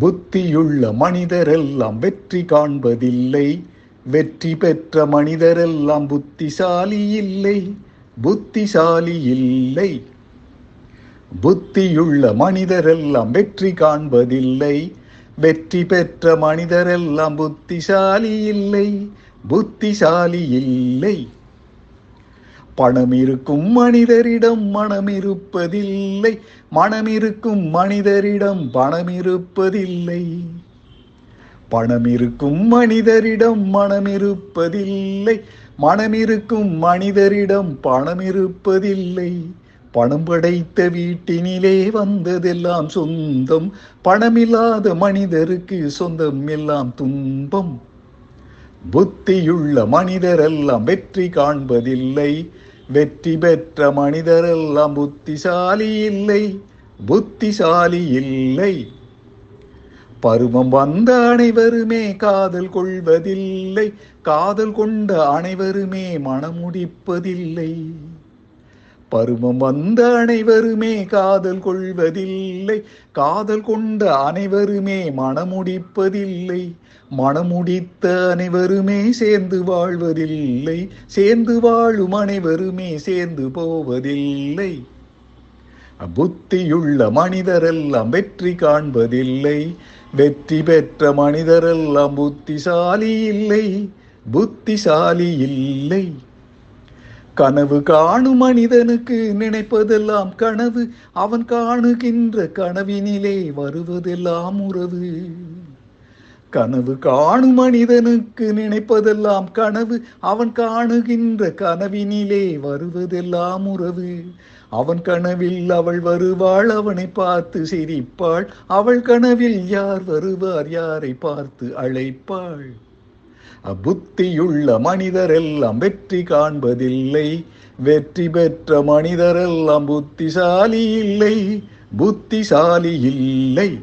புத்தியுள்ள மனிதரெல்லாம் வெற்றி காண்பதில்லை. வெற்றி பெற்ற மனிதரெல்லாம் புத்திசாலி இல்லை. புத்திசாலி இல்லை. புத்தியுள்ள மனிதரெல்லாம் வெற்றி காண்பதில்லை. வெற்றி பெற்ற மனிதரெல்லாம் புத்திசாலி இல்லை. புத்திசாலி இல்லை. பணம் இருக்கும் மனிதரிடம் மனம் இருப்பதில்லை மனம் இருக்கும் மனிதரிடம் பணம் இருப்பதில்லை பணம் இருக்கும் மனிதரிடம் மனம் இருப்பதில்லை மனம் இருக்கும் மனிதரிடம் பணம் இருப்பதில்லை பணம் படைத்த வீட்டினிலே வந்ததெல்லாம் சொந்தம். பணமில்லாத மனிதருக்கு சொந்தம் எல்லாம் துன்பம். புத்தியுள்ள மனிதரெல்லாம் வெற்றி காண்பதில்லை. வெற்றி பெற்ற மனிதரெல்லாம் புத்திசாலி இல்லை புத்திசாலி இல்லை. பருவம் வந்த அனைவருமே காதல் கொள்வதில்லை காதல் கொண்ட அனைவருமே மனமுடிப்பதில்லை பருவம் வந்த அனைவருமே காதல் கொள்வதில்லை. காதல் கொண்ட அனைவருமே மனமுடிப்பதில்லை மனமுடித்த அனைவருமே சேர்ந்து வாழ்வதில்லை. சேர்ந்து வாழும் அனைவருமே சேர்ந்து போவதில்லை. புத்தியுள்ள மனிதரெல்லாம் வெற்றி காண்பதில்லை. வெற்றி பெற்ற மனிதரெல்லாம் புத்திசாலி இல்லை. புத்திசாலி இல்லை. கனவு காணும் மனிதனுக்கு நினைப்பதெல்லாம் கனவு. அவன் காணுகின்ற கனவினிலே வருவதெல்லாம் உறவு. கனவு காணும் மனிதனுக்கு நினைப்பதெல்லாம் கனவு. அவன் காணுகின்ற கனவினிலே வருவதெல்லாம் உறவு. அவன் கனவில் அவள் வருவாள் அவனை பார்த்து சிரிப்பாள். அவள் கனவில் யார் வருவார் யாரை பார்த்து அழைப்பாள்? புத்தியுள்ள மனிதரெல்லாம் வெற்றி காண்பதில்லை. வெற்றி பெற்ற மனிதரெல்லாம் புத்திசாலி இல்லை. புத்திசாலி இல்லை.